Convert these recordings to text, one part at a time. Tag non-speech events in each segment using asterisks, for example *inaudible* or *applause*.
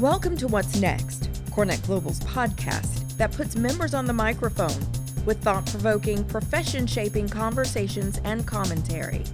Welcome to What's Next, CoreNet Global's podcast that puts members on the microphone with thought provoking, profession shaping conversations and commentary.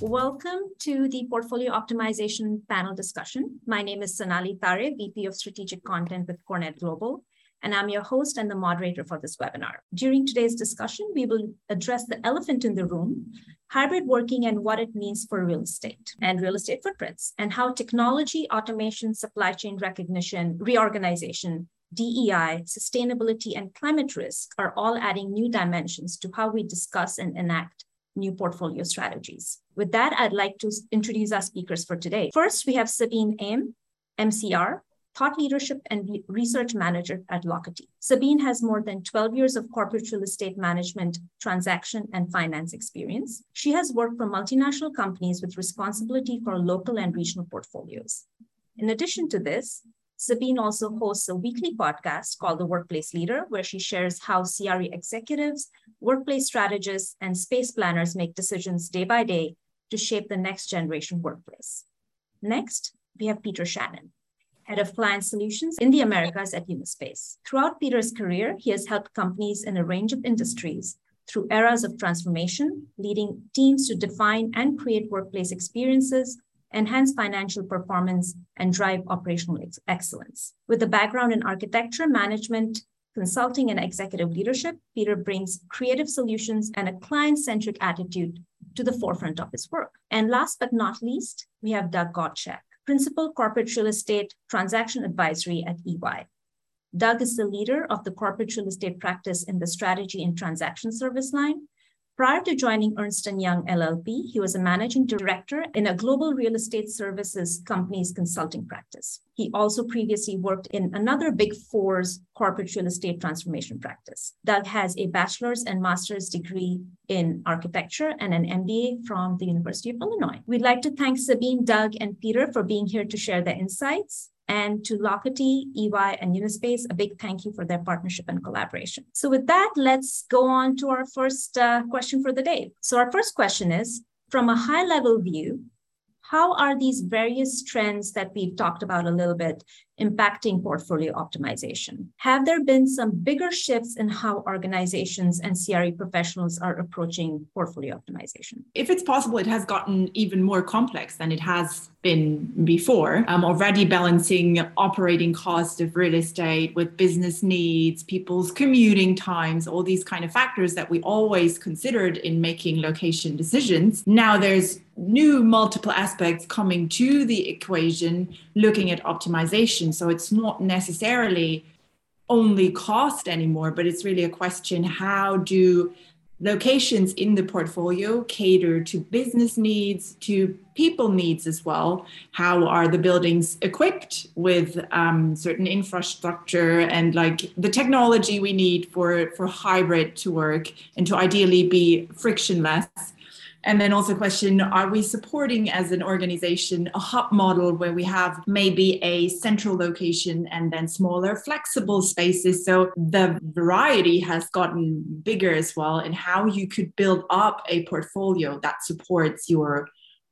Welcome to the Portfolio Optimization panel discussion. My name is Sonali Tare, VP of Strategic Content with CoreNet Global, and I'm your host and the moderator for this webinar. During today's discussion, we will address the elephant in the room, hybrid working and what it means for real estate and real estate footprints, and how technology, automation, supply chain recognition, reorganization, DEI, sustainability, and climate risk are all adding new dimensions to how we discuss and enact new portfolio strategies. With that, I'd like to introduce our speakers for today. First, we have Sabine Aim, MCR, Thought Leadership and Research Manager at Locatee. Sabine has more than 12 years of corporate real estate management, transaction, and finance experience. She has worked for multinational companies with responsibility for local and regional portfolios. In addition to this, Sabine also hosts a weekly podcast called The Workplace Leader, where she shares how CRE executives, workplace strategists, and space planners make decisions day by day to shape the next generation workplace. Next, we have Peter Shannon head of client solutions in the Americas at Unispace. Throughout Peter's career, he has helped companies in a range of industries through eras of transformation, leading teams to define and create workplace experiences, enhance financial performance, and drive operational ex- excellence. With a background in architecture, management, consulting, and executive leadership, Peter brings creative solutions and a client centric attitude to the forefront of his work. And last but not least, we have Doug Gottschalk. Principal Corporate Real Estate Transaction Advisory at EY. Doug is the leader of the corporate real estate practice in the strategy and transaction service line Prior to joining Ernst & Young LLP, he was a managing director in a global real estate services company's consulting practice. He also previously worked in another Big Four's corporate real estate transformation practice. Doug has a bachelor's and master's degree in architecture and an MBA from the University of Illinois. We'd like to thank Sabine, Doug, and Peter for being here to share their insights. And to Locatee, EY, and Unispace, a big thank you for their partnership and collaboration. So, with that, let's go on to our first uh, question for the day. So, our first question is From a high level view, how are these various trends that we've talked about a little bit impacting portfolio optimization? Have there been some bigger shifts in how organizations and CRE professionals are approaching portfolio optimization? If it's possible, it has gotten even more complex than it has been before. Um, already balancing operating cost of real estate with business needs, people's commuting times, all these kind of factors that we always considered in making location decisions. Now there's new multiple aspects coming to the equation looking at optimization so it's not necessarily only cost anymore, but it's really a question how do locations in the portfolio cater to business needs, to people needs as well? How are the buildings equipped with um, certain infrastructure and like the technology we need for, for hybrid to work and to ideally be frictionless? And then also question, are we supporting as an organization a hub model where we have maybe a central location and then smaller flexible spaces? So the variety has gotten bigger as well in how you could build up a portfolio that supports your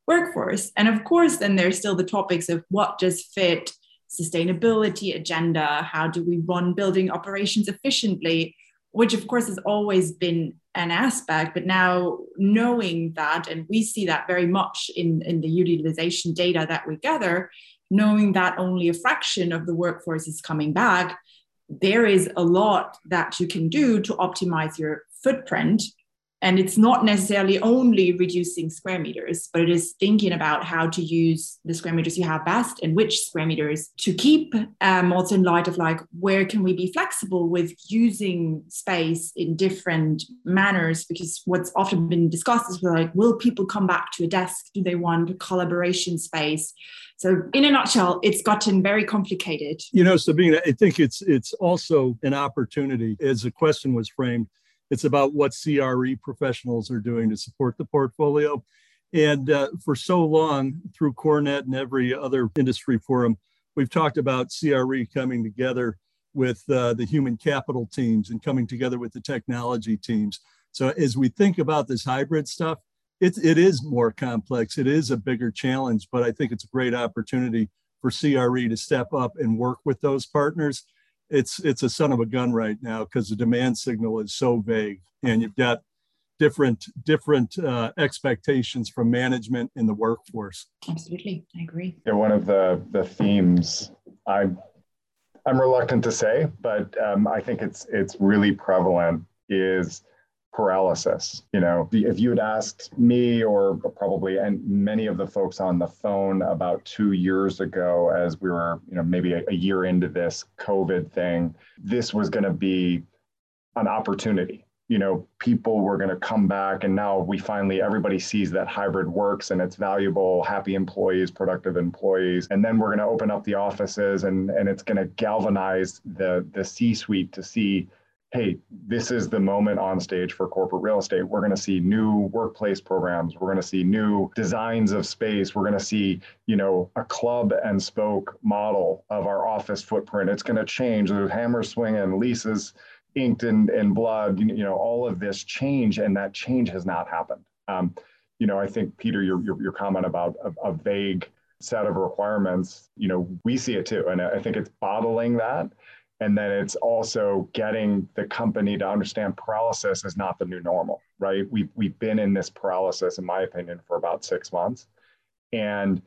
workforce. And of course, then there's still the topics of what does fit sustainability agenda? How do we run building operations efficiently? Which of course has always been an aspect but now knowing that and we see that very much in, in the utilization data that we gather knowing that only a fraction of the workforce is coming back there is a lot that you can do to optimize your footprint and it's not necessarily only reducing square meters, but it is thinking about how to use the square meters you have best and which square meters to keep. Um, also, in light of like, where can we be flexible with using space in different manners? Because what's often been discussed is like, will people come back to a desk? Do they want collaboration space? So, in a nutshell, it's gotten very complicated. You know, Sabina, I think it's it's also an opportunity, as the question was framed it's about what CRE professionals are doing to support the portfolio. And uh, for so long, through CoreNet and every other industry forum, we've talked about CRE coming together with uh, the human capital teams and coming together with the technology teams. So as we think about this hybrid stuff, it, it is more complex. It is a bigger challenge, but I think it's a great opportunity for CRE to step up and work with those partners, it's it's a son of a gun right now because the demand signal is so vague, and you've got different different uh, expectations from management in the workforce. Absolutely, I agree. Yeah, one of the the themes I'm I'm reluctant to say, but um, I think it's it's really prevalent is paralysis. You know, if you had asked me or probably and many of the folks on the phone about two years ago, as we were, you know, maybe a, a year into this COVID thing, this was going to be an opportunity. You know, people were going to come back, and now we finally everybody sees that hybrid works and it's valuable, happy employees, productive employees, and then we're going to open up the offices, and and it's going to galvanize the the C-suite to see hey, this is the moment on stage for corporate real estate. We're going to see new workplace programs. We're going to see new designs of space. We're going to see, you know, a club and spoke model of our office footprint. It's going to change. There's hammer swinging, leases inked in, in blood, you know, all of this change, and that change has not happened. Um, you know, I think Peter, your your, your comment about a, a vague set of requirements, you know, we see it too, and I think it's bottling that and then it's also getting the company to understand paralysis is not the new normal, right? We've, we've been in this paralysis, in my opinion, for about six months. And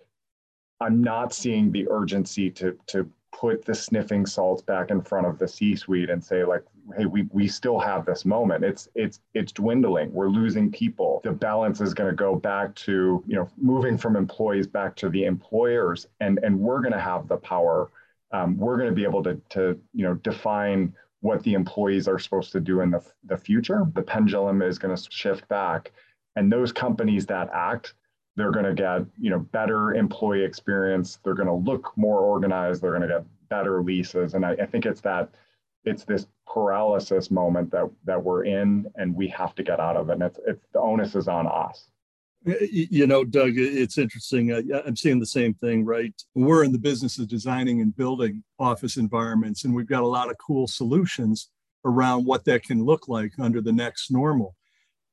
I'm not seeing the urgency to, to put the sniffing salts back in front of the C-suite and say like, hey, we, we still have this moment. It's it's it's dwindling. We're losing people. The balance is going to go back to, you know, moving from employees back to the employers. And, and we're going to have the power um, we're going to be able to, to you know define what the employees are supposed to do in the, the future. The pendulum is going to shift back. And those companies that act they're going to get you know better employee experience. They're going to look more organized. They're going to get better leases. And I, I think it's that it's this paralysis moment that that we're in and we have to get out of it. And it's, it's the onus is on us you know, Doug, it's interesting. I'm seeing the same thing, right? We're in the business of designing and building office environments, and we've got a lot of cool solutions around what that can look like under the next normal.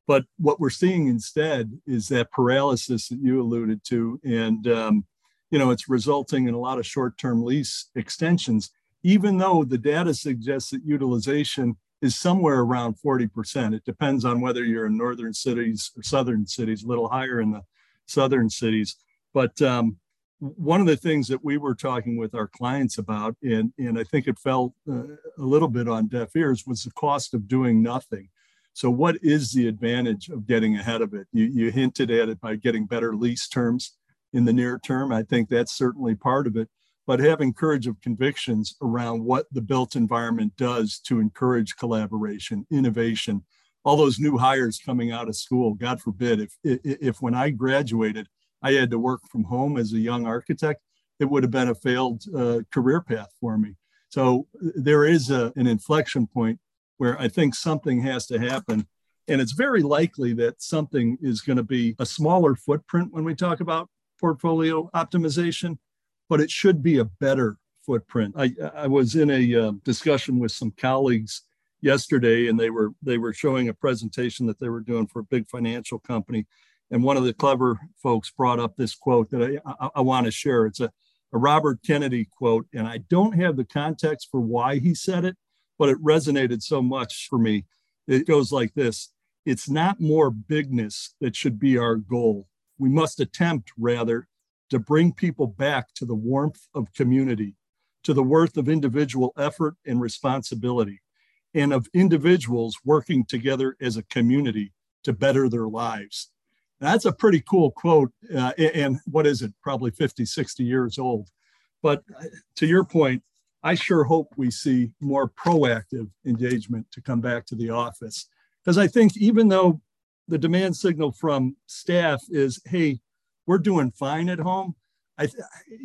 But what we're seeing instead is that paralysis that you alluded to, and um, you know, it's resulting in a lot of short-term lease extensions, even though the data suggests that utilization is somewhere around 40%. It depends on whether you're in northern cities or southern cities, a little higher in the southern cities. But um, one of the things that we were talking with our clients about, and, and I think it fell uh, a little bit on deaf ears, was the cost of doing nothing. So, what is the advantage of getting ahead of it? You, you hinted at it by getting better lease terms in the near term. I think that's certainly part of it but having courage of convictions around what the built environment does to encourage collaboration, innovation, all those new hires coming out of school. God forbid, if, if, if when I graduated, I had to work from home as a young architect, it would have been a failed uh, career path for me. So there is a, an inflection point where I think something has to happen. And it's very likely that something is going to be a smaller footprint when we talk about portfolio optimization but it should be a better footprint. I, I was in a uh, discussion with some colleagues yesterday, and they were they were showing a presentation that they were doing for a big financial company, and one of the clever folks brought up this quote that I, I, I want to share. It's a, a Robert Kennedy quote, and I don't have the context for why he said it, but it resonated so much for me. It goes like this: It's not more bigness that should be our goal. We must attempt rather to bring people back to the warmth of community, to the worth of individual effort and responsibility, and of individuals working together as a community to better their lives. That's a pretty cool quote. Uh, and what is it? Probably 50, 60 years old. But uh, to your point, I sure hope we see more proactive engagement to come back to the office. Because I think even though the demand signal from staff is, hey, we're doing fine at home. I,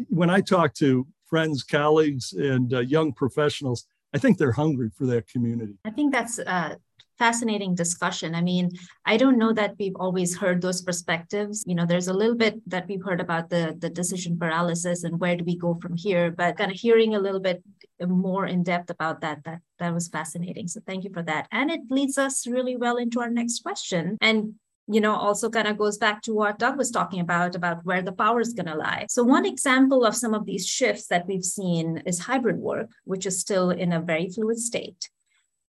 when I talk to friends, colleagues, and uh, young professionals, I think they're hungry for that community. I think that's a fascinating discussion. I mean, I don't know that we've always heard those perspectives. You know, there's a little bit that we've heard about the, the decision paralysis and where do we go from here, but kind of hearing a little bit more in depth about that, that, that was fascinating. So thank you for that. And it leads us really well into our next question. And you know, also kind of goes back to what Doug was talking about, about where the power is going to lie. So, one example of some of these shifts that we've seen is hybrid work, which is still in a very fluid state.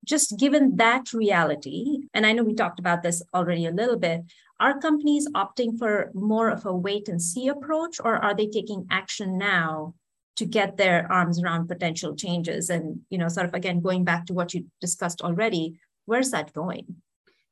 Just given that reality, and I know we talked about this already a little bit, are companies opting for more of a wait and see approach, or are they taking action now to get their arms around potential changes? And, you know, sort of again, going back to what you discussed already, where's that going?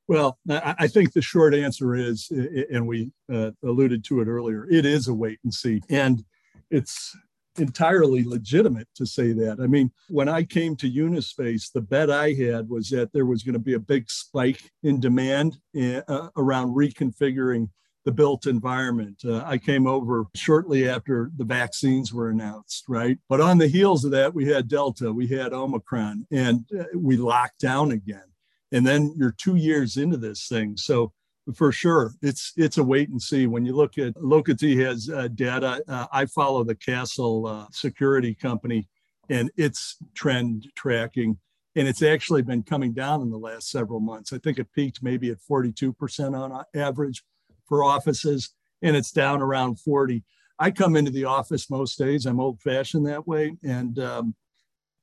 Well, I think the short answer is, and we uh, alluded to it earlier, it is a wait and see. And it's entirely legitimate to say that. I mean, when I came to Unispace, the bet I had was that there was going to be a big spike in demand uh, around reconfiguring the built environment. Uh, I came over shortly after the vaccines were announced, right? But on the heels of that, we had Delta, we had Omicron, and uh, we locked down again and then you're two years into this thing. So for sure, it's it's a wait and see. When you look at Locatee has uh, data, uh, I follow the Kastle uh, Security Company, and its trend tracking, and it's actually been coming down in the last several months. I think it peaked maybe at 42% on average for offices, and it's down around 40. I come into the office most days. I'm old fashioned that way, and um,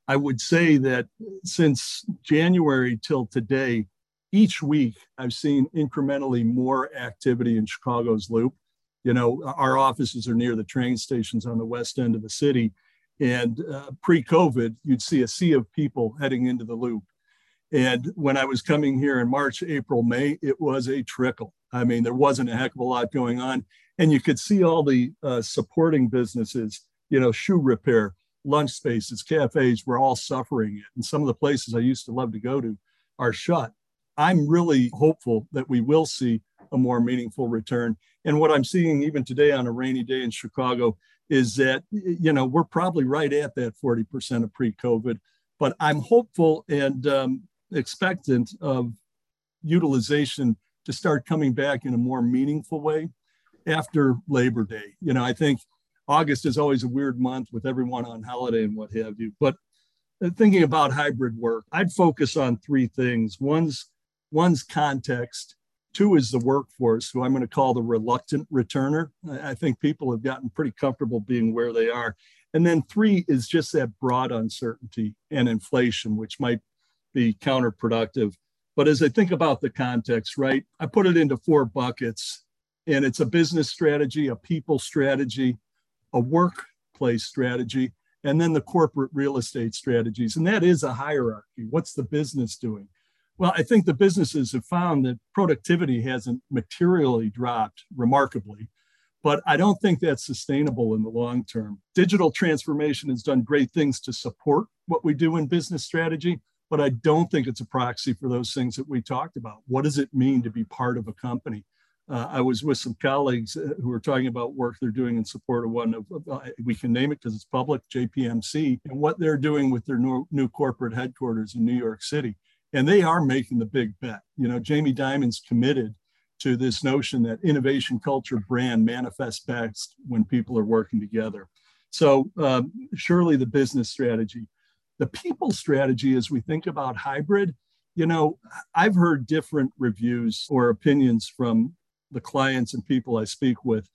I would say that since January till today, each week I've seen incrementally more activity in Chicago's loop. You know, our offices are near the train stations on the west end of the city. And uh, pre COVID, you'd see a sea of people heading into the loop. And when I was coming here in March, April, May, it was a trickle. I mean, there wasn't a heck of a lot going on. And you could see all the uh, supporting businesses, you know, shoe repair, lunch spaces, cafes, we're all suffering it. And some of the places I used to love to go to are shut. I'm really hopeful that we will see a more meaningful return. And what I'm seeing even today on a rainy day in Chicago is that, you know, we're probably right at that 40% of pre COVID. But I'm hopeful and um, expectant of utilization to start coming back in a more meaningful way after Labor Day. You know, I think August is always a weird month with everyone on holiday and what have you. But uh, thinking about hybrid work, I'd focus on three things. One's one's context. Two is the workforce, who I'm going to call the reluctant returner. I think people have gotten pretty comfortable being where they are. And then three is just that broad uncertainty and inflation, which might be counterproductive. But as I think about the context, right, I put it into four buckets. And it's a business strategy, a people strategy, a workplace strategy, and then the corporate real estate strategies. And that is a hierarchy. What's the business doing? Well, I think the businesses have found that productivity hasn't materially dropped remarkably, but I don't think that's sustainable in the long term. Digital transformation has done great things to support what we do in business strategy, but I don't think it's a proxy for those things that we talked about. What does it mean to be part of a company? Uh, I was with some colleagues uh, who were talking about work they're doing in support of one of, uh, we can name it because it's public, JPMC, and what they're doing with their new, new corporate headquarters in New York City. And they are making the big bet. You know, Jamie Dimon's committed to this notion that innovation culture brand manifests best when people are working together. So um, surely the business strategy. The people strategy, as we think about hybrid, you know, I've heard different reviews or opinions from the clients and people I speak with.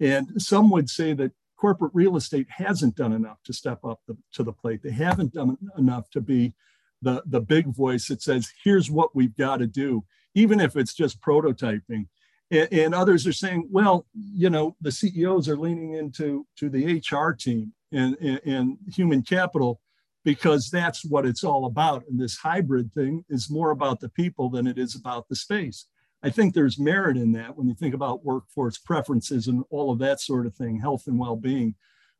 And some would say that corporate real estate hasn't done enough to step up the, to the plate. They haven't done enough to be the, the big voice that says, here's what we've got to do, even if it's just prototyping. And, and, others are saying, well, you know, the CEOs are leaning into to the HR team and, and, and human capital because that's what it's all about. And this hybrid thing is more about the people than it is about the space. I think there's merit in that when you think about workforce preferences and all of that sort of thing, health and well being.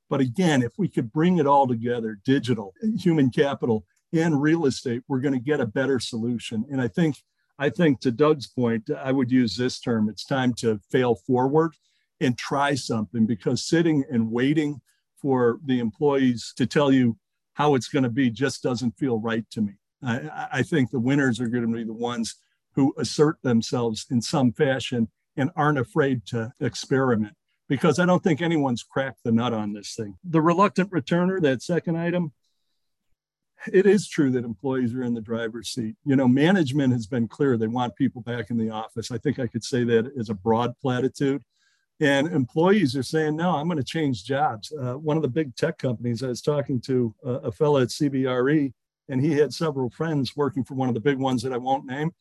But again, if we could bring it all together digital, human capital, and real estate, we're going to get a better solution. And I think, I think to Doug's point, I would use this term it's time to fail forward and try something because sitting and waiting for the employees to tell you how it's going to be just doesn't feel right to me. I, I think the winners are going to be the ones who assert themselves in some fashion and aren't afraid to experiment because I don't think anyone's cracked the nut on this thing. The reluctant returner, that second item, it is true that employees are in the driver's seat. You know, management has been clear they want people back in the office. I think I could say that as a broad platitude. And employees are saying, no, I'm going to change jobs. Uh, one of the big tech companies, I was talking to a, a fellow at CBRE, and he had several friends working for one of the big ones that I won't name.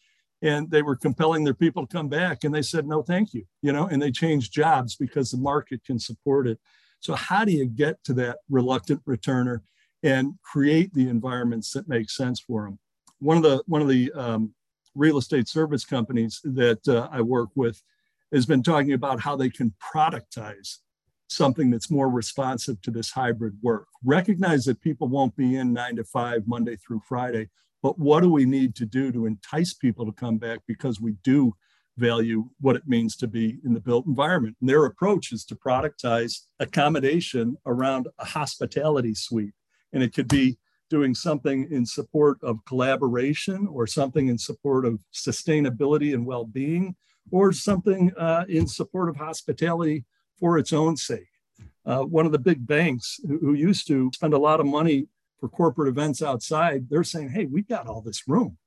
And they were compelling their people to come back. And they said, no, thank you. You know, and they changed jobs because the market can support it. So, how do you get to that reluctant returner and create the environments that make sense for them? One of the, one of the um, real estate service companies that uh, I work with has been talking about how they can productize something that's more responsive to this hybrid work. Recognize that people won't be in nine to five, Monday through Friday, but what do we need to do to entice people to come back because we do value what it means to be in the built environment? And their approach is to productize accommodation around a hospitality suite. And it could be doing something in support of collaboration or something in support of sustainability and well being or something uh, in support of hospitality for its own sake. Uh, one of the big banks who, who, used to spend a lot of money for corporate events outside, they're saying, hey, we've got all this room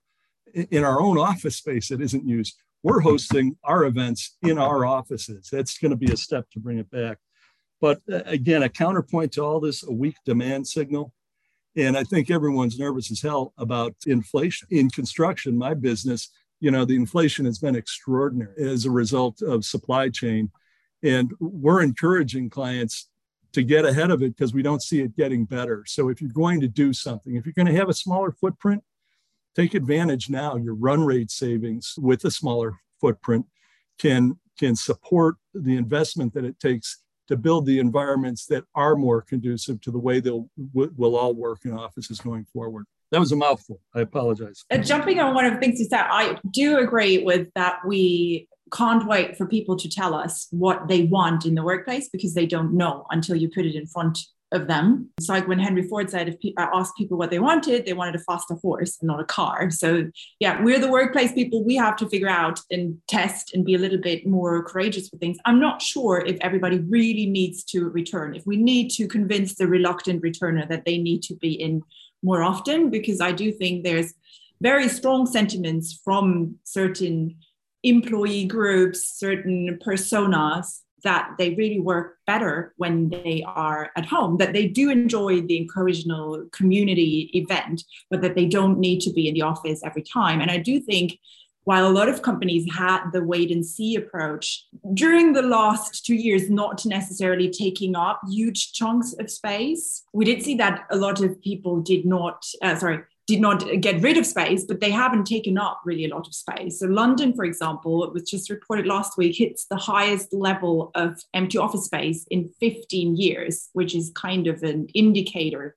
in, our own office space that isn't used. We're hosting our events in our offices. That's going to be a step to bring it back. But uh, again, a counterpoint to all this, a weak demand signal. And I think everyone's nervous as hell about inflation. In construction, my business, you know, the inflation has been extraordinary as a result of supply chain. And we're encouraging clients to get ahead of it because we don't see it getting better. So if you're going to do something, if you're going to have a smaller footprint, take advantage now. Your run rate savings with a smaller footprint can can support the investment that it takes to build the environments that are more conducive to the way they'll will all work in offices going forward that was a mouthful. I apologize. Uh, jumping on one of the things you said, I do agree with that. We can't wait for people to tell us what they want in the workplace because they don't know until you put it in front of them. It's like when Henry Ford said, if pe- I asked people what they wanted, they wanted a faster horse, and not a car. So, yeah, we're the workplace people. We have to figure out and test and be a little bit more courageous with things. I'm not sure if everybody really needs to return, if we need to convince the reluctant returner that they need to be in more often because I do think there's very strong sentiments from certain employee groups, certain personas that they really work better when they are at home, that they do enjoy the occasional community event, but that they don't need to be in the office every time. And I do think while a lot of companies had the wait and see approach during the last two years, not necessarily taking up huge chunks of space, we did see that a lot of people did not, uh, sorry, did not get rid of space, but they haven't taken up really a lot of space. So, London, for example, it was just reported last week, hits the highest level of empty office space in 15 years, which is kind of an indicator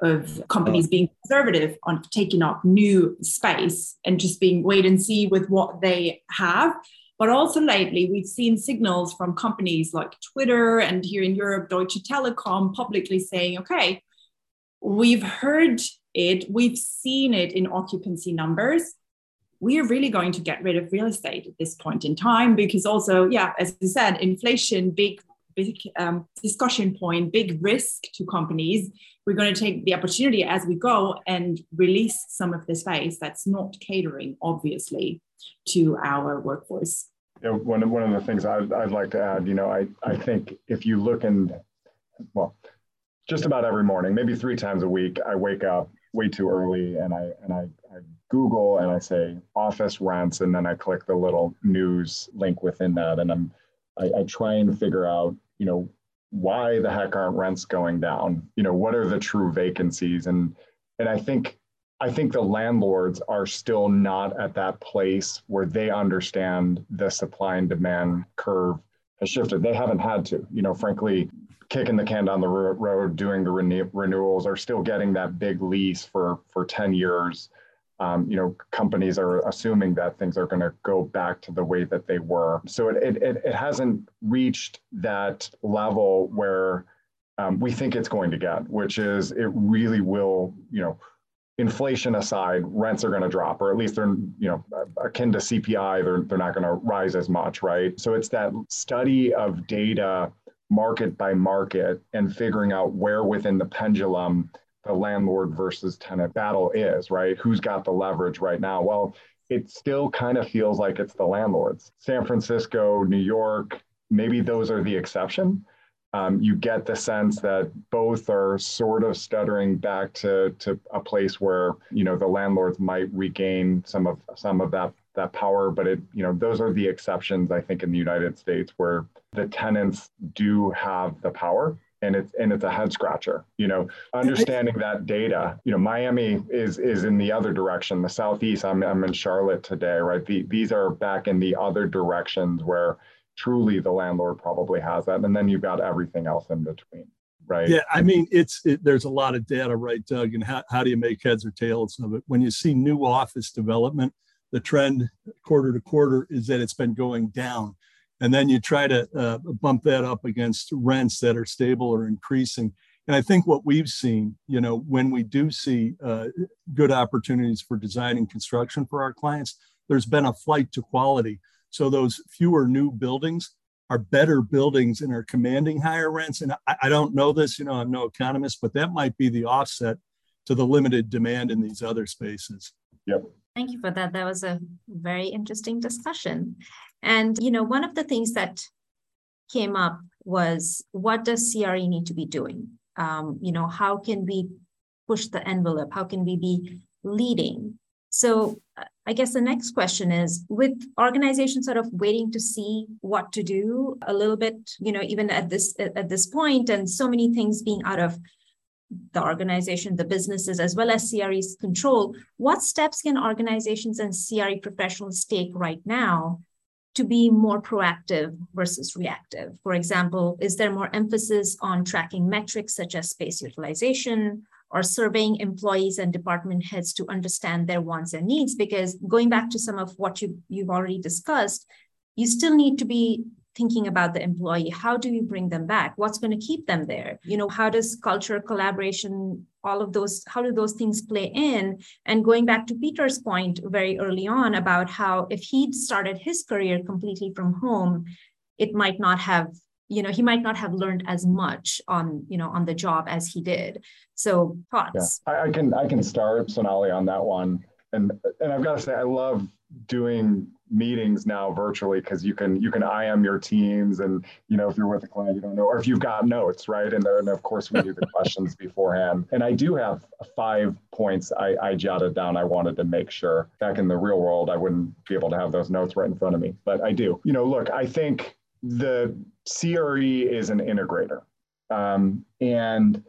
of companies being conservative on taking up new space and just being wait and see with what they have. But also lately, we've seen signals from companies like Twitter and here in Europe, Deutsche Telekom publicly saying, okay, we've heard it, we've seen it in occupancy numbers. We are really going to get rid of real estate at this point in time because also, yeah, as you said, inflation, big big um, discussion point, big risk to companies. We're going to take the opportunity as we go and release some of the space that's not catering, obviously, to our workforce. Yeah, one, of, one of the things I'd, I'd like to add, you know, I, I think if you look in, well, just about every morning, maybe three times a week, I wake up way too early and I and I, I, Google and I say office rents and then I click the little news link within that and I'm I, I try and figure out, you know, why the heck aren't rents going down? You know, what are the true vacancies? And and I think I think the landlords are still not at that place where they understand the supply and demand curve has shifted. They haven't had to, you know, frankly, kicking the can down the road, doing the renew- renewals, are still getting that big lease for for 10 years um, you know, companies are assuming that things are going to go back to the way that they were. So it, it, it hasn't reached that level where um, we think it's going to get, which is it really will, you know, inflation aside, rents are going to drop, or at least they're, you know, akin to CPI, they're, they're not going to rise as much, right? So it's that study of data market by market and figuring out where within the pendulum the landlord versus tenant battle is, right? Who's got the leverage right now? Well, it still kind of feels like it's the landlords. San Francisco, New York, maybe those are the exception. Um, you get the sense that both are sort of stuttering back to, to a place where you know the landlords might regain some of some of that that power, but it you know those are the exceptions I think in the United States where the tenants do have the power and it's and it's a head scratcher you know? Understanding that data you know miami is is in the other direction. The southeast i'm, I'm in charlotte today right? The, these are back in the other directions where truly the landlord probably has that and then you've got everything else in between right? Yeah i mean it's it, there's a lot of data right doug and how, how do you make heads or tails of it? When you see new office development the trend quarter to quarter is that it's been going down and then you try to uh, bump that up against rents that are stable or increasing. And i think what we've seen you know when we do see uh, good opportunities for design and construction for our clients there's been a flight to quality. So those fewer new buildings are better buildings and are commanding higher rents. And I, I don't know this you know i'm no economist but that might be the offset to the limited demand in these other spaces. Yep. Thank you for that. That was a very interesting discussion. And, you know, one of the things that came up was what does CRE need to be doing? Um, you know, how can we push the envelope? How can we be leading? So uh, I guess the next question is with organizations sort of waiting to see what to do a little bit, you know, even at this at this point, and so many things being out of the organization, the businesses, as well as CRE's control, what steps can organizations and CRE professionals take right now to be more proactive versus reactive? For example, is there more emphasis on tracking metrics such as space utilization or surveying employees and department heads to understand their wants and needs? Because going back to some of what you, you've already discussed, you still need to be thinking about the employee how do you bring them back? What's going to keep them there? You know how does culture collaboration all of those how do those things play in? And going back to peter's point very early on about how if he'd started his career completely from home it might not have you know he might not have learned as much on you know on the job as he did. So thoughts? Yeah. I, I can i can start sonali on that one. And and i've got to say i love doing meetings now virtually because you can you can IM your teams and you know if you're with a client you don't know or if you've got notes right? And then of course we do the *laughs* questions beforehand. And I do have five points I, I jotted down I wanted to make sure. Back in the real world I wouldn't be able to have those notes right in front of me but I do. You know look I think the CRE is an integrator. Um, and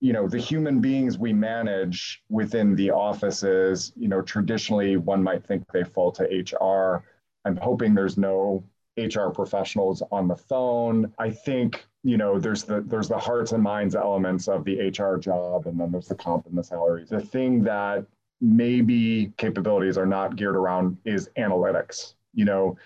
you know the human beings we manage within the offices you know traditionally one might think they fall to hr i'm hoping there's no hr professionals on the phone. I think you know there's the there's the hearts and minds elements of the hr job and then there's the comp and the salaries the thing that maybe capabilities are not geared around is analytics. You know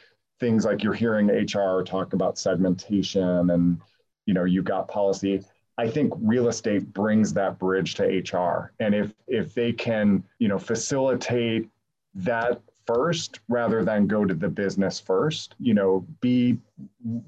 things like you're hearing hr talk about segmentation and you know you've got policy I think real estate brings that bridge to HR. And if if they can, you know, facilitate that first rather than go to the business first. You know be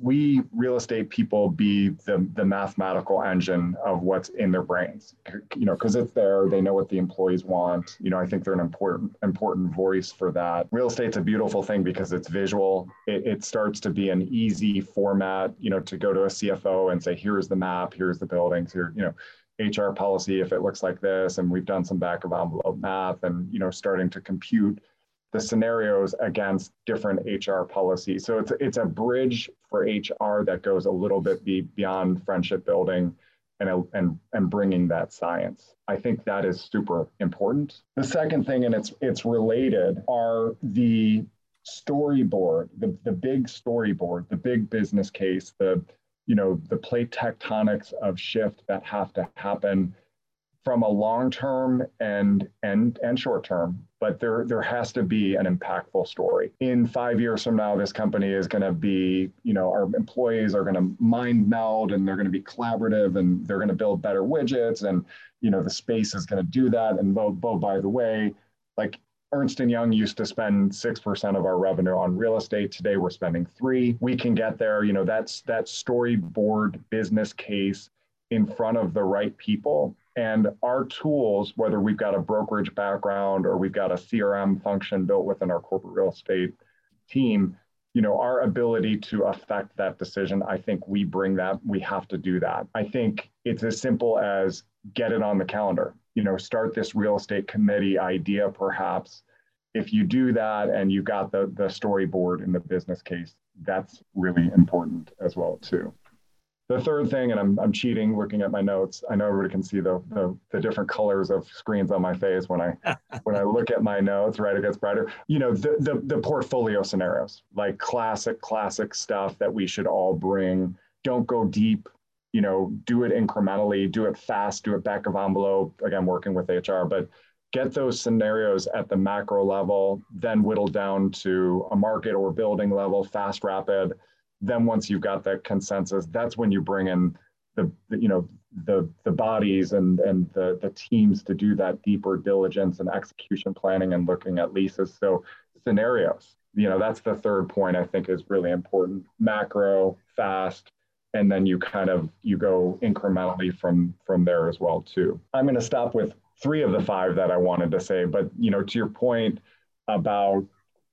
we real estate people be the, the mathematical engine of what's in their brains. You know because it's there they know what the employees want. You know i think they're an important important voice for that. Real estate's a beautiful thing because it's visual. It, it starts to be an easy format you know to go to a cfo and say here's the map here's the buildings here you know HR policy if it looks like this, and we've done some back of envelope math, and you know, starting to compute the scenarios against different HR policies. So it's it's a bridge for HR that goes a little bit be, beyond friendship building and, and, and bringing that science. I think that is super important. The second thing, and it's it's related, are the storyboard, the, the big storyboard, the big business case, the you know the plate tectonics of shift that have to happen from a long term and and and short term but there there has to be an impactful story in five years from now this company is going to be you know our employees are going to mind meld and they're going to be collaborative and they're going to build better widgets and you know the space is going to do that and bo, bo by the way like Ernst & Young used to spend 6% of our revenue on real estate. Today we're spending 3. We can get there, you know, that's that storyboard business case in front of the right people And our tools, whether we've got a brokerage background or we've got a CRM function built within our corporate real estate team, you know, our ability to affect that decision, I think we bring that, we have to do that. I think it's as simple as get it on the calendar, you know, start this real estate committee idea perhaps. If you do that and you've got the, the storyboard in the business case, that's really important as well too. The third thing, and I'm, I'm cheating looking at my notes. I know everybody can see the, the, the different colors of screens on my face when I *laughs* when I look at my notes, right? It gets brighter. You know, the, the the portfolio scenarios, like classic, classic stuff that we should all bring. Don't go deep, you know, do it incrementally, do it fast, do it back of envelope. Again, working with HR, but get those scenarios at the macro level, then whittle down to a market or building level, fast, rapid then once you've got that consensus, that's when you bring in the, you know the the bodies and and the the teams to do that deeper diligence and execution planning and looking at leases. So scenarios, you know, that's the third point I think is really important. Macro, fast, and then you kind of you go incrementally from from there as well too. I'm going to stop with three of the five that I wanted to say, but you know, to your point about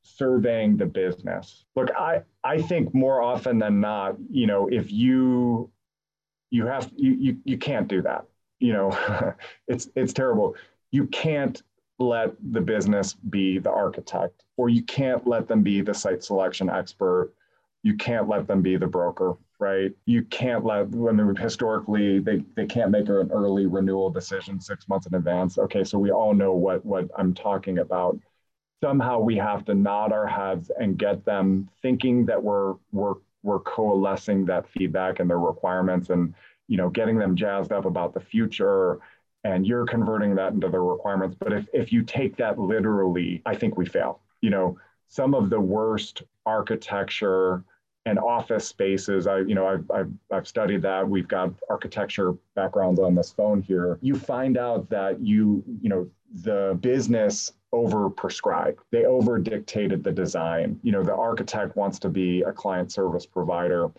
surveying the business. Look, I I think more often than not, you know, if you you have you you, you can't do that. You know, *laughs* it's it's terrible. You can't let the business be the architect or you can't let them be the site selection expert. You can't let them be the broker, right? You can't let I mean, historically they, they can't make an early renewal decision six months in advance. Okay, so we all know what what I'm talking about somehow we have to nod our heads and get them thinking that we're we're we're coalescing that feedback and their requirements and you know getting them jazzed up about the future and you're converting that into their requirements. But if, if you take that literally i think we fail. You know some of the worst architecture and office spaces i you know I've, I've, I've studied that we've got architecture backgrounds on this phone here you find out that you you know the business over prescribed. They over dictated the design. You know, the architect wants to be a client service provider.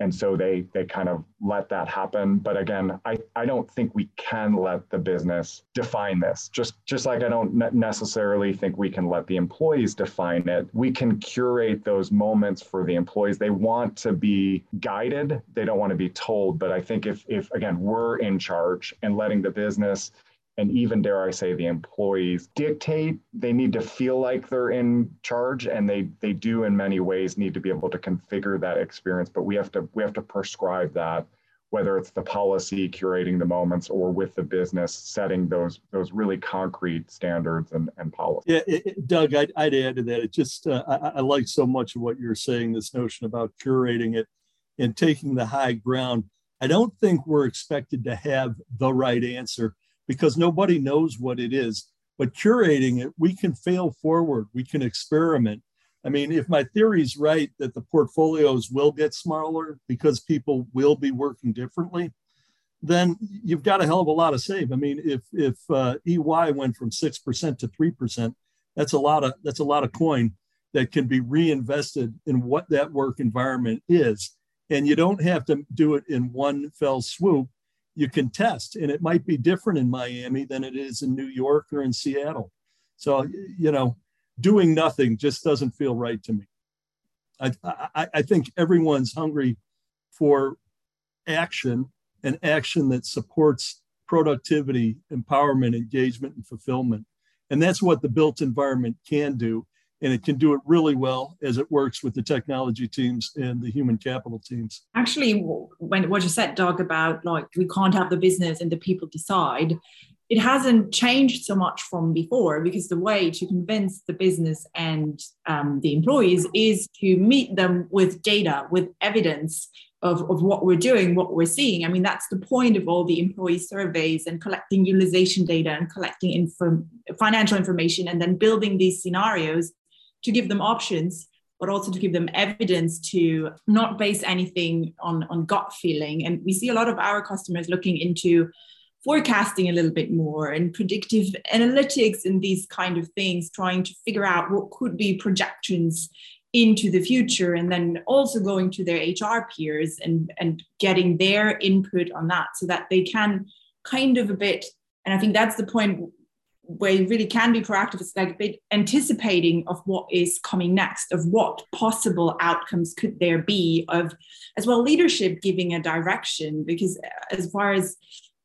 And so they they kind of let that happen. But again, I, I don't think we can let the business define this. Just just like I don't necessarily think we can let the employees define it. We can curate those moments for the employees. They want to be guided. They don't want to be told. But I think if if again we're in charge and letting the business and even dare I say the employees dictate. They need to feel like they're in charge, and they they do in many ways need to be able to configure that experience. But we have to we have to prescribe that, whether it's the policy curating the moments or with the business setting those those really concrete standards and and policies. Yeah, it, it, Doug, I'd, I'd add to that. It just uh, I, I like so much of what you're saying. This notion about curating it and taking the high ground. I don't think we're expected to have the right answer because nobody knows what it is. But curating it, we can fail forward, we can experiment. I mean, if my theory is right that the portfolios will get smaller because people will be working differently, then you've got a hell of a lot of save. I mean, if if uh, EY went from six percent to three percent, that's a lot of that's a lot of coin that can be reinvested in what that work environment is, and you don't have to do it in one fell swoop you can test and it might be different in miami than it is in new york or in seattle. So you know doing nothing just doesn't feel right to me. I i, I think everyone's hungry for action and action that supports productivity empowerment engagement and fulfillment. And that's what the built environment can do and it can do it really well as it works with the technology teams and the human capital teams. Actually, when what you said, Doug, about like we can't have the business and the people decide, it hasn't changed so much from before because the way to convince the business and um, the employees is to meet them with data, with evidence of, of what we're doing, what we're seeing. I mean, that's the point of all the employee surveys and collecting utilization data and collecting financial information and then building these scenarios to give them options but also to give them evidence to not base anything on, on gut feeling. And we see a lot of our customers looking into forecasting a little bit more and predictive analytics and these kind of things, trying to figure out what could be projections into the future and then also going to their HR peers and, and getting their input on that so that they can kind of a bit, and I think that's the point where you really can be proactive. It's like a bit anticipating of what is coming next, of what possible outcomes could there be, of as well leadership giving a direction. Because uh, as far as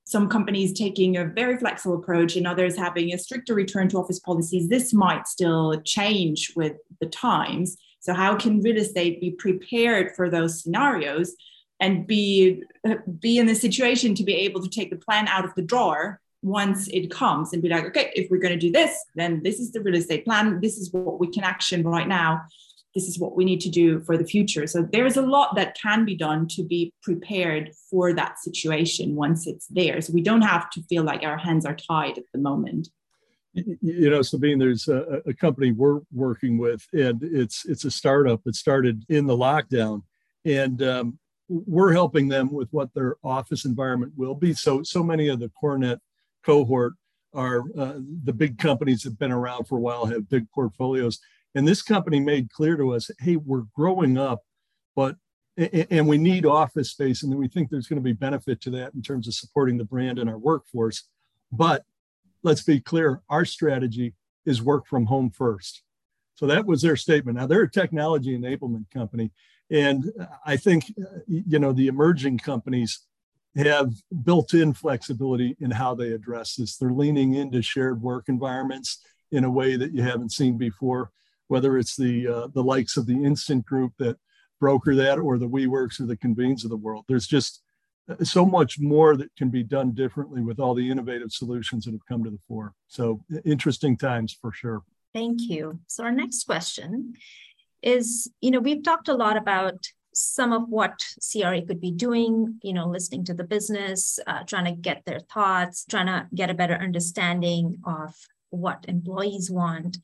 some companies taking a very flexible approach and others having a stricter return to office policies, this might still change with the times. So, how can real estate be prepared for those scenarios and be uh, be in the situation to be able to take the plan out of the drawer once it comes and be like, okay, if we're going to do this, then this is the real estate plan. This is what we can action right now. This is what we need to do for the future. So there is a lot that can be done to be prepared for that situation once it's there. So we don't have to feel like our hands are tied at the moment. You know, Sabine, there's a, a company we're working with, and it's it's a startup that started in the lockdown, and um, we're helping them with what their office environment will be. So so many of the CoreNet cohort are uh, the big companies that have been around for a while, have big portfolios. And this company made clear to us, hey, we're growing up, but and we need office space, and we think there's going to be benefit to that in terms of supporting the brand and our workforce. But let's be clear, our strategy is work from home first. So that was their statement. Now they're a technology enablement company, and I think you know the emerging companies have built in flexibility in how they address this. They're leaning into shared work environments in a way that you haven't seen before, whether it's the, uh, the likes of the Instant Group that broker that or the WeWorks or the Convenes of the world. There's just uh, so much more that can be done differently with all the innovative solutions that have come to the fore. So interesting times for sure. Thank you. So our next question is, you know, we've talked a lot about some of what CRE could be doing, you know, listening to the business, uh, trying to get their thoughts, trying to get a better understanding of what employees want.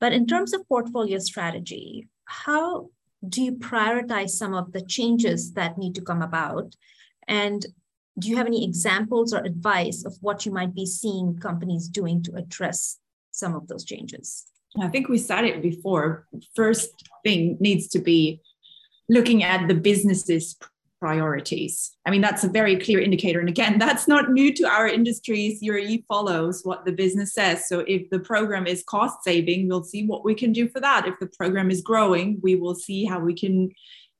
But in terms of portfolio strategy, how do you prioritize some of the changes that need to come about? And do you have any examples or advice of what you might be seeing companies doing to address some of those changes? I think we said it before. First thing needs to be looking at the business's priorities. I mean, that's a very clear indicator. And again, *laughs* that's not new to our industry. CRE follows what the business says. So if the program is cost saving, we'll see what we can do for that. If the program is growing, we will see how we can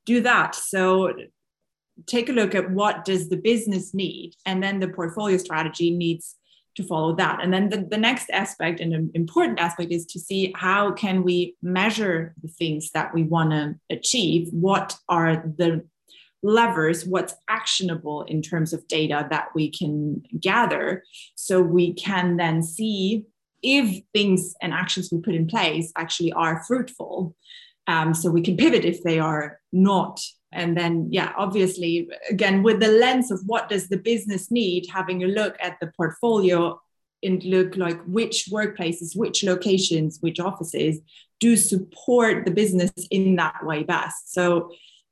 do that. So take a look at what does the business need and then the portfolio strategy needs to follow that. And then the, the next aspect and an important aspect is to see how can we measure the things that we want to achieve? What are the levers? What's actionable in terms of data that we can gather? So we can then see if things and actions we put in place actually are fruitful. Um, so we can pivot if they are not and then yeah obviously again with the lens of what does the business need having a look at the portfolio and look like which workplaces which locations which offices do support the business in that way best so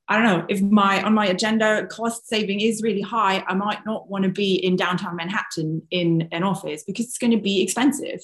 I don't know if my on my agenda cost saving is really high. I might not want to be in downtown Manhattan in an office because it's going to be expensive.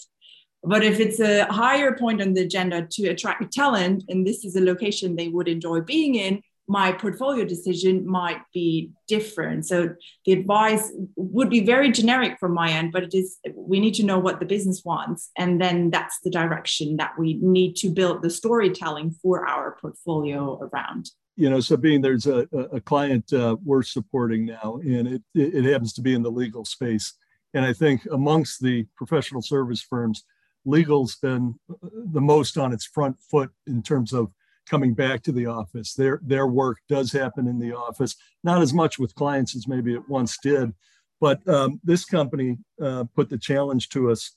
But if it's a higher point on the agenda to attract talent, and this is a location they would enjoy being in, my portfolio decision might be different. So the advice would be very generic from my end, but it is we need to know what the business wants, and then that's the direction that we need to build the storytelling for our portfolio around. You know, Sabine, there's a, a client uh, we're supporting now, and it, it happens to be in the legal space. And I think amongst the professional service firms, legal's been the most on its front foot in terms of coming back to the office. Their their work does happen in the office, not as much with clients as maybe it once did, but um, this company uh, put the challenge to us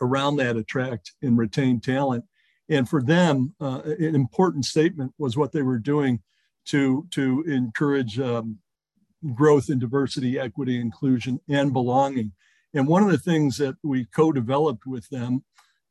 around that attract and retain talent. And for them, uh, an important statement was what they were doing to to encourage um, growth in diversity, equity, inclusion, and belonging. And one of the things that we co-developed with them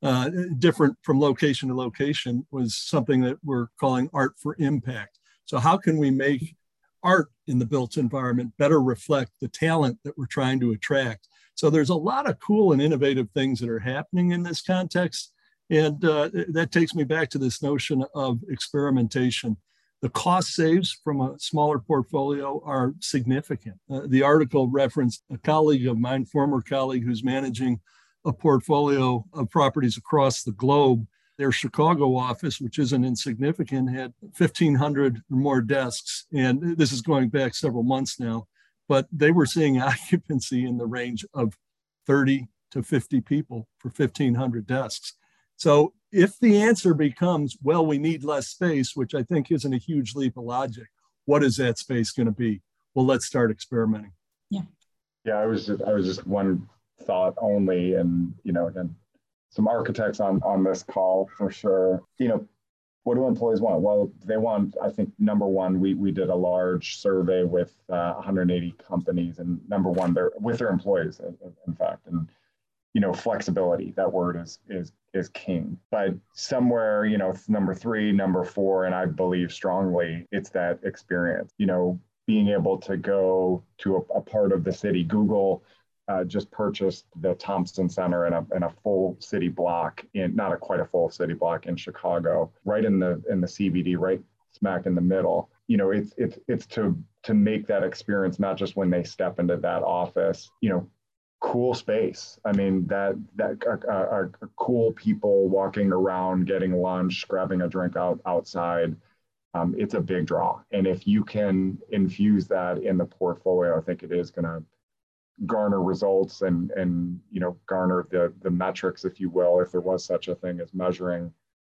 uh, different from location to location was something that we're calling art for impact. So, how can we make art in the built environment better reflect the talent that we're trying to attract? So, there's a lot of cool and innovative things that are happening in this context. And uh, that takes me back to this notion of experimentation. the cost saves from a smaller portfolio are significant. Uh, the article referenced a colleague of mine, former colleague, who's managing a portfolio of properties across the globe. Their Chicago office, which isn't insignificant, had 1,500 or more desks. And this is going back several months now, but they were seeing *laughs* occupancy in the range of 30 to 50 people for 1,500 desks. So if the answer becomes, well, we need less space, which I think isn't a huge leap of logic, what is that space going to be? Well, let's start experimenting. Yeah. Yeah, I was just I was just one thought only, and you know, again, some architects on on this call for sure. You know, what do employees want? Well, they want. I think number one, we we did a large survey with uh, 180 companies, and number one, they're with their employees, in fact, and you know flexibility that word is is is king but somewhere you know number three number four and i believe strongly it's that experience you know being able to go to a, a part of the city google uh, just purchased the thompson center in a, in a full city block in not a quite a full city block in chicago right in the in the cbd right smack in the middle you know it's it's it's to to make that experience not just when they step into that office you know cool space. I mean, that that are, cool people walking around, getting lunch, grabbing a drink out outside. Um, it's a big draw, and if you can infuse that in the portfolio, I think it is going to garner results and and you know garner the the metrics, if you will, if there was such a thing as measuring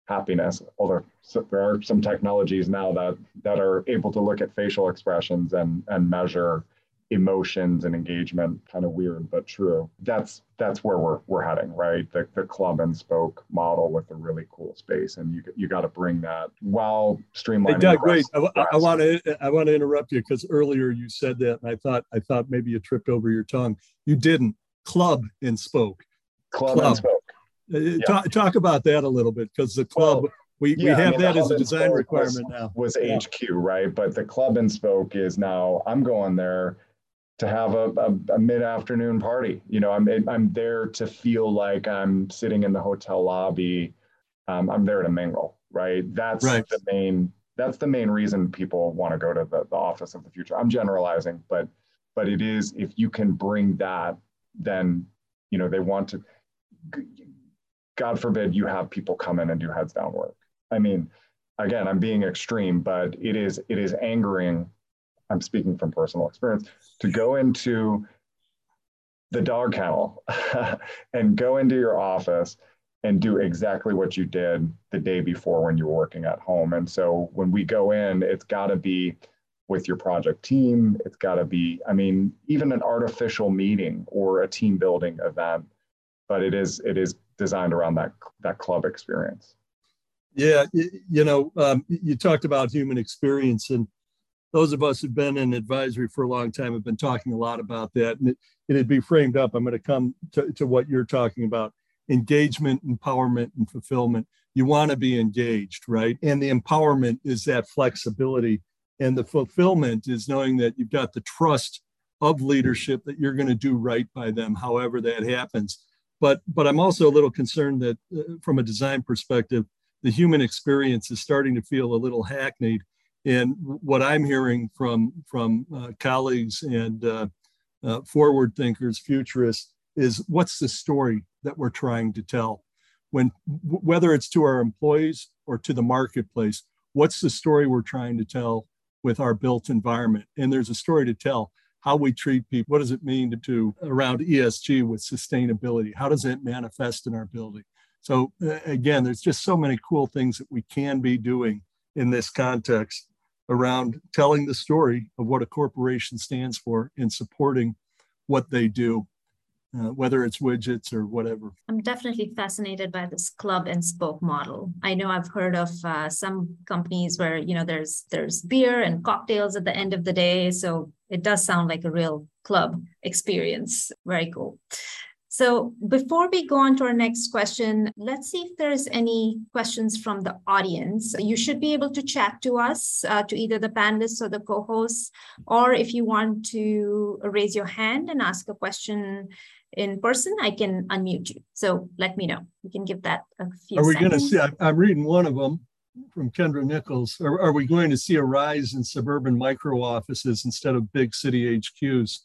happiness. Although there are some technologies now that that are able to look at facial expressions and and measure emotions and engagement kind of weird but true that's that's where we're we're heading right the, the club and spoke model with a really cool space and you you got to bring that while streamlining hey doug wait i want to i want to interrupt you because earlier you said that and i thought i thought maybe you tripped over your tongue you didn't club and spoke club, club. and spoke uh, yeah. talk, talk about that a little bit because the club well, we, yeah, we have I mean, that as a design requirement was, now. Was yeah. HQ, right? But the club and spoke is now, I'm going there to have a, a, a mid-afternoon party. You know, I'm I'm there to feel like I'm sitting in the hotel lobby. Um, I'm there to mingle, right? That's right. the main. That's the main reason people want to go to the, the office of the future. I'm generalizing, but but it is if you can bring that, then you know they want to. God forbid you have people come in and do heads down work. I mean, again, I'm being extreme, but it is it is angering I'm speaking from personal experience, to go into the dog kennel *laughs* and go into your office and do exactly what you did the day before when you were working at home. And so when we go in, it's got to be with your project team. It's got to be, I mean, even an artificial meeting or a team building event, but it is it is designed around that that club experience. Yeah, you know, um, you talked about human experience, and those of us who've been in advisory for a long time have been talking a lot about that. And it, it'd be framed up. I'm going to come to, what you're talking about engagement, empowerment, and fulfillment. You want to be engaged, right? And the empowerment is that flexibility. And the fulfillment is knowing that you've got the trust of leadership that you're going to do right by them, however that happens. But, but I'm also a little concerned that uh, from a design perspective, the human experience is starting to feel a little hackneyed and what I'm hearing from from uh, colleagues and uh, uh, forward thinkers, futurists, is what's the story that we're trying to tell? When whether it's to our employees or to the marketplace, what's the story we're trying to tell with our built environment? And there's a story to tell how we treat people. What does it mean to, do around ESG with sustainability? How does it manifest in our building? So again, there's just so many cool things that we can be doing in this context around telling the story of what a corporation stands for and supporting what they do, uh, whether it's widgets or whatever. I'm definitely fascinated by this club and spoke model. I know I've heard of uh, some companies where you know there's there's beer and cocktails at the end of the day, so it does sound like a real club experience. Very cool. So before we go on to our next question, let's see if there's any questions from the audience. You should be able to chat to us, uh, to either the panelists or the co-hosts, or if you want to raise your hand and ask a question in person, I can unmute you. So let me know. We can give that a few Are we going to see? I'm reading one of them. from Kendra Nichols. Are, are we going to see a rise in suburban micro offices instead of big city HQs?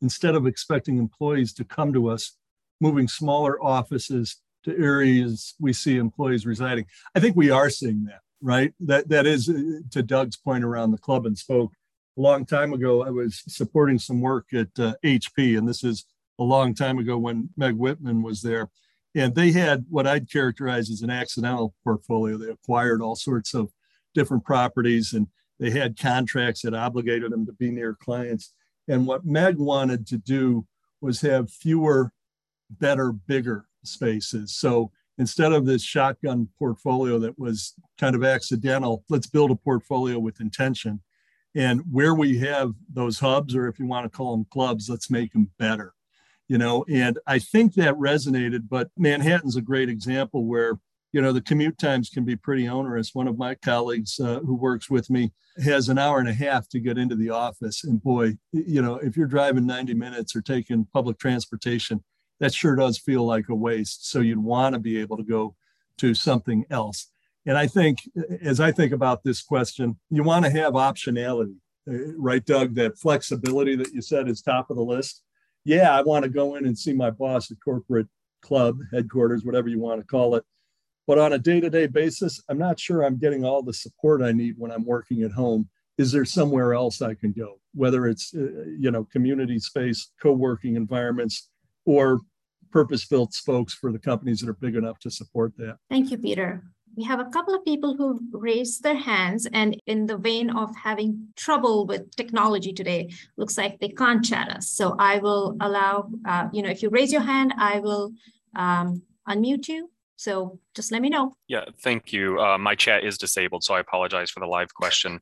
Instead of expecting employees to come to us, moving smaller offices to areas we see employees residing. I think we are seeing that, right? That that is uh, to Doug's point around the club and spoke. A long time ago, I was supporting some work at uh, HP, and this is a long time ago when Meg Whitman was there. And they had what I'd characterize as an accidental portfolio. They acquired all sorts of different properties and they had contracts that obligated them to be near clients. And what Meg wanted to do was have fewer, better, bigger spaces. So instead of this shotgun portfolio that was kind of accidental, let's build a portfolio with intention. And where we have those hubs, or if you want to call them clubs, let's make them better you know and i think that resonated but manhattan's a great example where you know the commute times can be pretty onerous one of my colleagues uh, who works with me has an hour and a half to get into the office and boy you know if you're driving 90 minutes or taking public transportation that sure does feel like a waste. So you'd want to be able to go to something else. And i think as i think about this question you want to have optionality. Uh, right doug that flexibility that you said is top of the list? Yeah, I want to go in and see my boss at corporate club headquarters, whatever you want to call it. But on a day to day basis, I'm not sure I'm getting all the support I need when I'm working at home. Is there somewhere else I can go, whether it's, uh, you know, community space, co working environments, or purpose built spokes for the companies that are big enough to support that? Thank you, Peter. We have a couple of people who raised their hands and in the vein of having trouble with technology today looks like they can't chat us. So i will allow uh, you know if you raise your hand i will um, unmute you so just let me know. Yeah, thank you. Uh, my chat is disabled, so I apologize for the live question.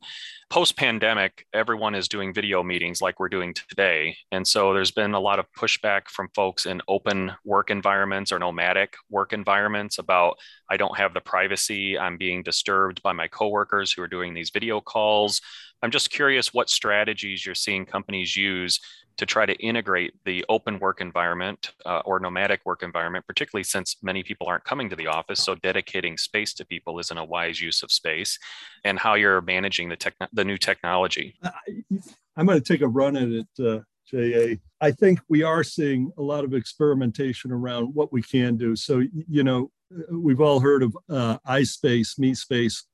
Post pandemic, everyone is doing video meetings like we're doing today. And so there's been a lot of pushback from folks in open work environments or nomadic work environments about I don't have the privacy, I'm being disturbed by my coworkers who are doing these video calls. I'm just curious what strategies you're seeing companies use to try to integrate the open work environment uh, or nomadic work environment, particularly since many people aren't coming to the office. So dedicating space to people isn't a wise use of space, and how you're managing the tech, the new technology. I'm going to take a run at it, uh, JA. I think we are seeing a lot of experimentation around what we can do. So, you know, we've all heard of uh, I space, me space,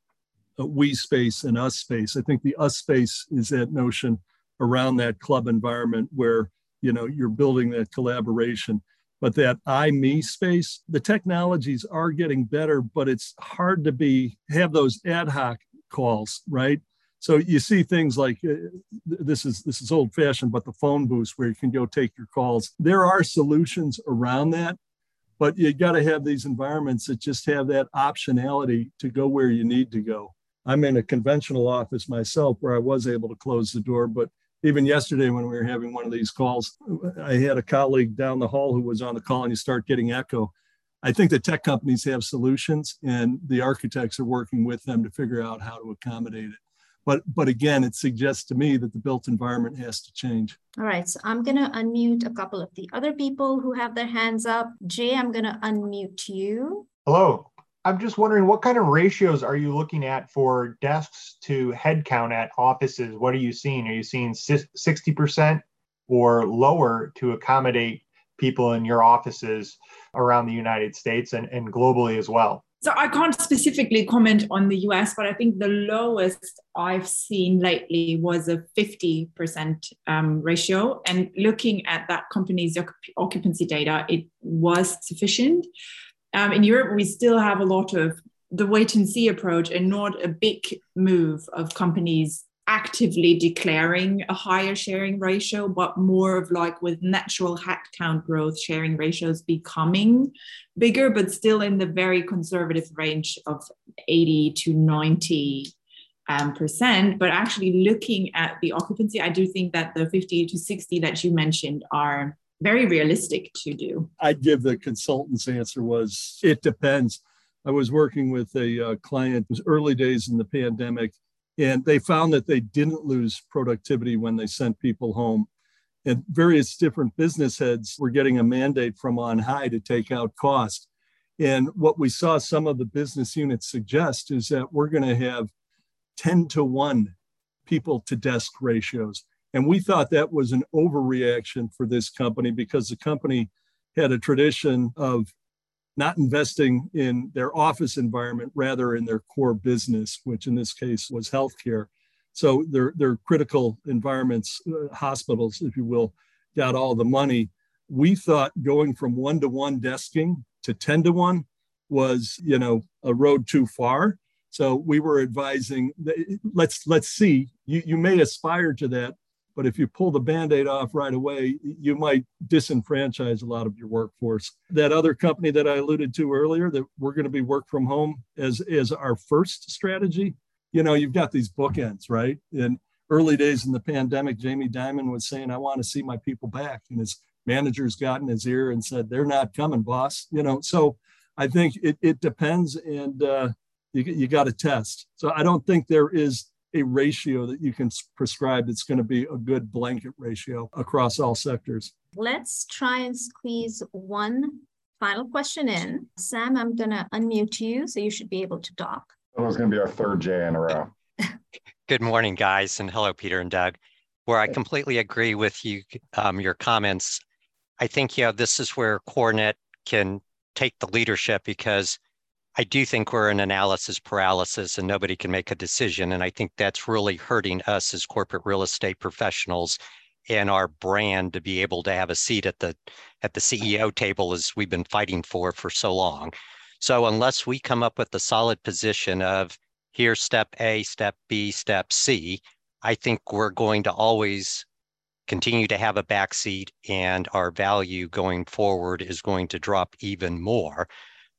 uh, we space, and us space. I think the us space is that notion around that club environment where you know you're building that collaboration. But that i me space the technologies are getting better but it's hard to be have those ad hoc calls right? So you see things like uh, this is this is old fashioned but the phone booth where you can go take your calls. There are solutions around that but you got to have these environments that just have that optionality to go where you need to go. I'm in a conventional office myself where i was able to close the door but even yesterday when we were having one of these calls, I had a colleague down the hall who was on the call and you start getting echo. I think the tech companies have solutions and the architects are working with them to figure out how to accommodate it. But, but again, it suggests to me that the built environment has to change. All right, so I'm going to unmute a couple of the other people who have their hands up. Jay, I'm going to unmute you. Hello. I'm just wondering what kind of ratios are you looking at for desks to headcount at offices? What are you seeing? Are you seeing 60% or lower to accommodate people in your offices around the United States and, and globally as well? So I can't specifically comment on the US, but I think the lowest I've seen lately was a 50% um, ratio. And looking at that company's occupancy data, it was sufficient. Um, in Europe, we still have a lot of the wait and see approach and not a big move of companies actively declaring a higher sharing ratio, but more of like with natural headcount growth, sharing ratios becoming bigger, but still in the very conservative range of 80 to 90 um, percent. But actually looking at the occupancy, I do think that the 50 to 60 that you mentioned are very realistic to do? I'd give the consultant's answer was it depends. I was working with a uh, client, it was early days in the pandemic, and they found that they didn't lose productivity when they sent people home. And various different business heads were getting a mandate from on high to take out cost. And what we saw some of the business units suggest is that we're going to have 10 to 1 people to desk ratios. And we thought that was an overreaction for this company because the company had a tradition of not investing in their office environment, rather in their core business, which in this case was healthcare. So their, their critical environments, uh, hospitals, if you will, got all the money. We thought going from one to one desking to 10 to one was, you know, a road too far. So we were advising, let's let's see. You you may aspire to that, but if you pull the band-aid off right away, you might disenfranchise a lot of your workforce. That other company that I alluded to earlier, that we're going to be work from home as as our first strategy. You know, you've got these bookends, right? In early days in the pandemic, Jamie Dimon was saying, "I want to see my people back," and his managers got in his ear and said, "They're not coming, boss." You know, so I think it it depends, and uh, you you got to test. So I don't think there is a ratio that you can prescribe that's going to be a good blanket ratio across all sectors. Let's try and squeeze one final question in. Sam, I'm going to unmute you, so you should be able to talk. That was going to be our third J in a row. *laughs* Good morning, guys, and hello, Peter and Doug. Where I completely agree with you, um, your comments. I think, yeah, this is where CoreNet can take the leadership because I do think we're in analysis paralysis and nobody can make a decision. And I think that's really hurting us as corporate real estate professionals and our brand to be able to have a seat at the at the CEO table as we've been fighting for for so long. So unless we come up with a solid position of here step A, step B, step C, I think we're going to always continue to have a backseat and our value going forward is going to drop even more.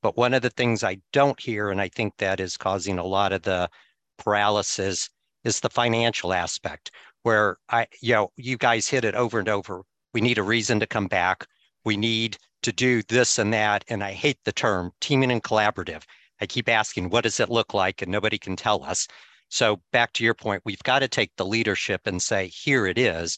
But one of the things I don't hear, and I think that is causing a lot of the paralysis, is the financial aspect where I, you know, you guys hit it over and over. We need a reason to come back. We need to do this and that. And I hate the term teaming and collaborative. I keep asking, what does it look like? And nobody can tell us. So back to your point, we've got to take the leadership and say, here it is.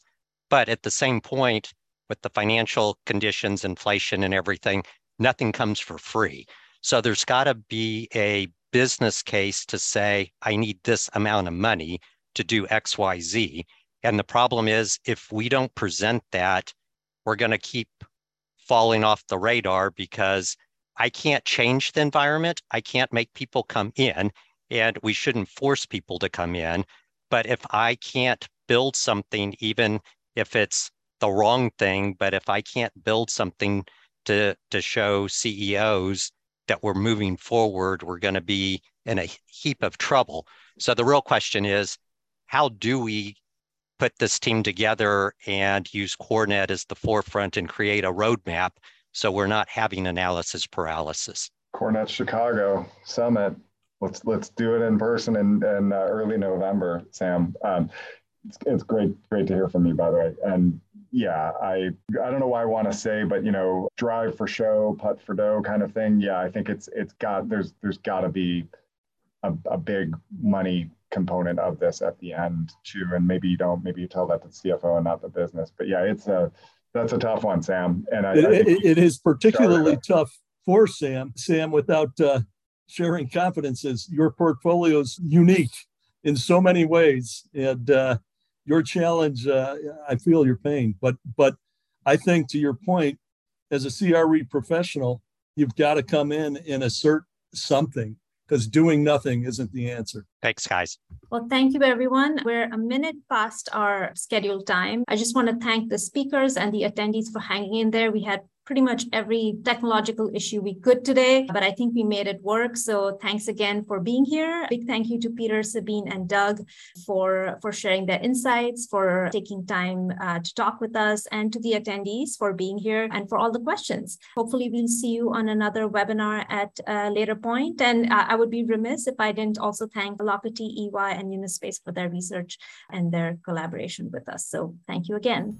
But at the same point, with the financial conditions, inflation, and everything, nothing comes for free. So there's got to be a business case to say, I need this amount of money to do X, Y, Z. And the problem is, if we don't present that, we're going to keep falling off the radar because I can't change the environment. I can't make people come in, and we shouldn't force people to come in. But if I can't build something, even if it's the wrong thing, but if I can't build something to to show CEOs that we're moving forward, we're going to be in a heap of trouble. So the real question is, how do we put this team together and use CoreNet as the forefront and create a roadmap so we're not having analysis paralysis? CoreNet Chicago Summit. Let's let's do it in person in, in uh, early November, Sam. Um, it's, it's great great to hear from you, by the way. And yeah, I I don't know why I want to say, but you know, drive for show, putt for dough kind of thing. Yeah, I think it's it's got there's there's got to be a, a big money component of this at the end too. And maybe you don't, maybe you tell that to the CFO and not the business. But yeah, it's a that's a tough one, Sam. And I, it, I it is particularly tough for Sam. Sam, without uh, sharing confidences, your portfolio is unique in so many ways, and uh, your challenge, uh, I feel your pain, but but I think to your point, as a CRE professional, you've got to come in and assert something because doing nothing isn't the answer. Thanks, guys. Well, thank you, everyone. We're a minute past our scheduled time. I just want to thank the speakers and the attendees for hanging in there. We had pretty much every technological issue we could today, but I think we made it work. So thanks again for being here. Big thank you to Peter, Sabine, and Doug for, for sharing their insights, for taking time uh, to talk with us, and to the attendees for being here and for all the questions. Hopefully we'll see you on another webinar at a later point. And uh, I would be remiss if I didn't also thank Locatee, EY, and Unispace for their research and their collaboration with us. So thank you again.